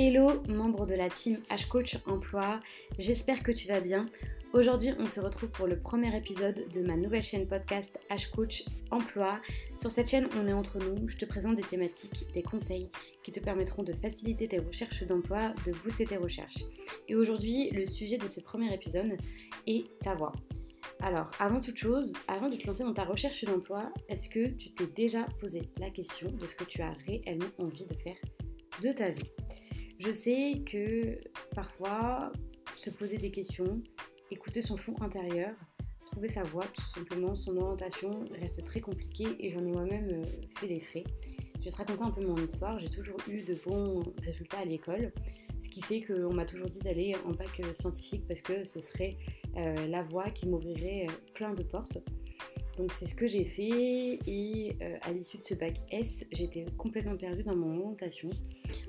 Hello, membre de la team H-Coach Emploi, j'espère que tu vas bien. Aujourd'hui, on se retrouve pour le premier épisode de ma nouvelle chaîne podcast H-Coach Emploi. Sur cette chaîne, on est entre nous, je te présente des thématiques, des conseils qui te permettront de faciliter tes recherches d'emploi, de booster tes recherches. Et aujourd'hui, le sujet de ce premier épisode est ta voix. Alors, avant toute chose, avant de te lancer dans ta recherche d'emploi, est-ce que tu t'es déjà posé la question de ce que tu as réellement envie de faire de ta vie? Je sais que parfois, se poser des questions, écouter son fond intérieur, trouver sa voie, tout simplement, son orientation reste très compliqué et j'en ai moi-même euh, fait des frais. Je vais te raconter un peu mon histoire. J'ai toujours eu de bons résultats à l'école, ce qui fait qu'on m'a toujours dit d'aller en bac scientifique parce que ce serait euh, la voie qui m'ouvrirait euh, plein de portes. Donc c'est ce que j'ai fait et euh, à l'issue de ce bac S, j'étais complètement perdue dans mon orientation.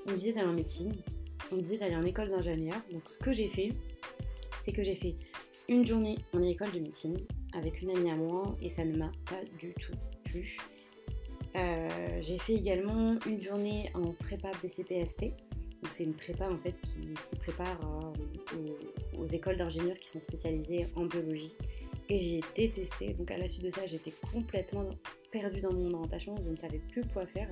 On me disait d'aller en médecine, on me disait d'aller en école d'ingénieur. Donc ce que j'ai fait, c'est que j'ai fait une journée en école de médecine avec une amie à moi et ça ne m'a pas du tout plu. Euh, j'ai fait également une journée en prépa BCPST. Donc c'est une prépa en fait qui, prépare euh, aux écoles d'ingénieurs qui sont spécialisées en biologie et j'ai détesté. Donc à la suite de ça, j'étais complètement perdue dans mon orientation, je ne savais plus quoi faire.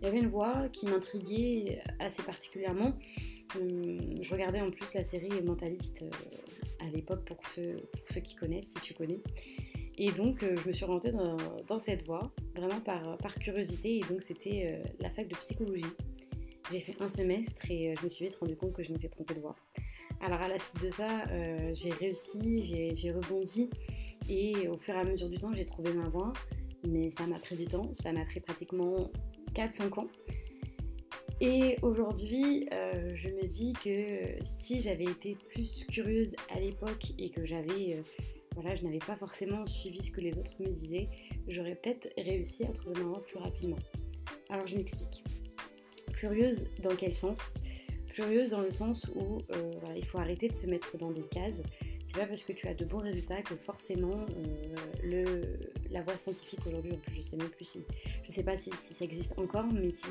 Il y avait une voix qui m'intriguait assez particulièrement. Hum, je regardais en plus la série Mentaliste euh, à l'époque pour ceux, ceux qui connaissent, si tu connais. Et donc euh, je me suis orientée dans, cette voie, vraiment par, par curiosité, et donc c'était euh, la fac de psychologie. J'ai fait un semestre et je me suis vite rendu compte que je m'étais trompée de voie. Alors à la suite de ça, euh, j'ai réussi, j'ai rebondi et au fur et à mesure du temps, j'ai trouvé ma voie. Mais ça m'a pris du temps, ça m'a pris pratiquement 4-5 ans. Et aujourd'hui, euh, je me dis que si j'avais été plus curieuse à l'époque et que j'avais, euh, je n'avais pas forcément suivi ce que les autres me disaient, j'aurais peut-être réussi à trouver ma voie plus rapidement. Alors je m'explique. Curieuse dans quel sens? Curieuse dans le sens où euh, il faut arrêter de se mettre dans des cases. C'est pas parce que tu as de bons résultats que forcément euh, le, la voie scientifique aujourd'hui, en plus je sais même plus si, je sais pas si, ça existe encore, mais si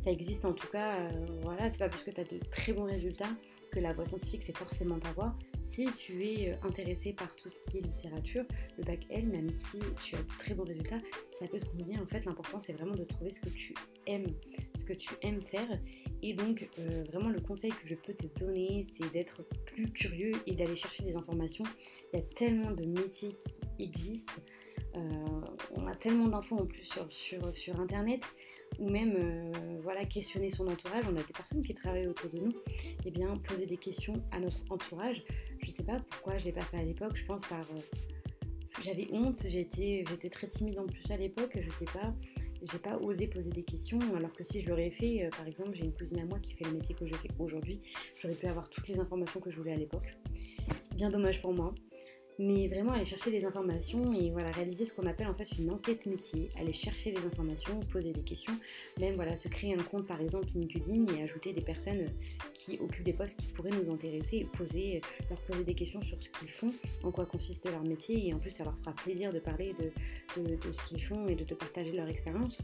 ça existe en tout cas, euh, voilà, c'est pas parce que tu as de très bons résultats que la voie scientifique c'est forcément ta voie. Si tu es intéressé par tout ce qui est littérature, le bac L, même si tu as de très bons résultats, ça peut te convenir. En fait, l'important c'est vraiment de trouver ce que tu aimes, ce que tu aimes faire et donc, euh, vraiment, le conseil que je peux te donner, c'est d'être plus curieux et d'aller chercher des informations. Il y a tellement de métiers qui existent. Euh, on a tellement d'infos en plus sur, sur, sur Internet ou même euh, voilà, questionner son entourage. On a des personnes qui travaillent autour de nous. Et eh bien, poser des questions à notre entourage. Je sais pas pourquoi je l'ai pas fait à l'époque. Je pense par... j'avais honte, j'étais très timide en plus à l'époque, je sais pas j'ai pas osé poser des questions, alors que si je l'aurais fait, euh, par exemple, j'ai une cousine à moi qui fait le métier que je fais aujourd'hui, j'aurais pu avoir toutes les informations que je voulais à l'époque. Bien dommage pour moi mais vraiment aller chercher des informations et voilà, réaliser ce qu'on appelle en fait une enquête métier, aller chercher des informations, poser des questions, même voilà, se créer un compte par exemple LinkedIn et ajouter des personnes qui occupent des postes qui pourraient nous intéresser et poser, leur poser des questions sur ce qu'ils font, en quoi consiste leur métier et en plus ça leur fera plaisir de parler de, de ce qu'ils font et de te partager leur expérience.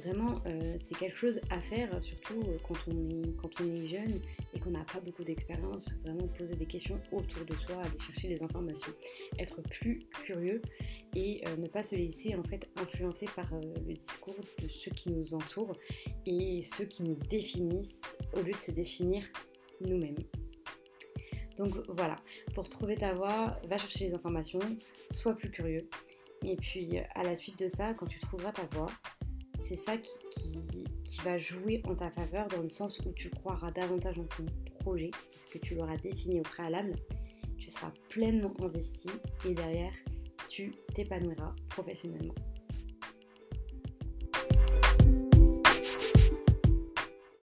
Vraiment, euh, c'est quelque chose à faire, surtout euh, quand on est, quand on est jeune et qu'on n'a pas beaucoup d'expérience. Vraiment poser des questions autour de soi, aller chercher des informations, être plus curieux et euh, ne pas se laisser en fait influencer par le discours de ceux qui nous entourent et ceux qui nous définissent au lieu de se définir nous-mêmes. Donc voilà, pour trouver ta voie, va chercher des informations, sois plus curieux. Et puis à la suite de ça, quand tu trouveras ta voie, c'est ça qui, va jouer en ta faveur dans le sens où tu croiras davantage en ton projet, parce que tu l'auras défini au préalable, tu seras pleinement investi et derrière, tu t'épanouiras professionnellement.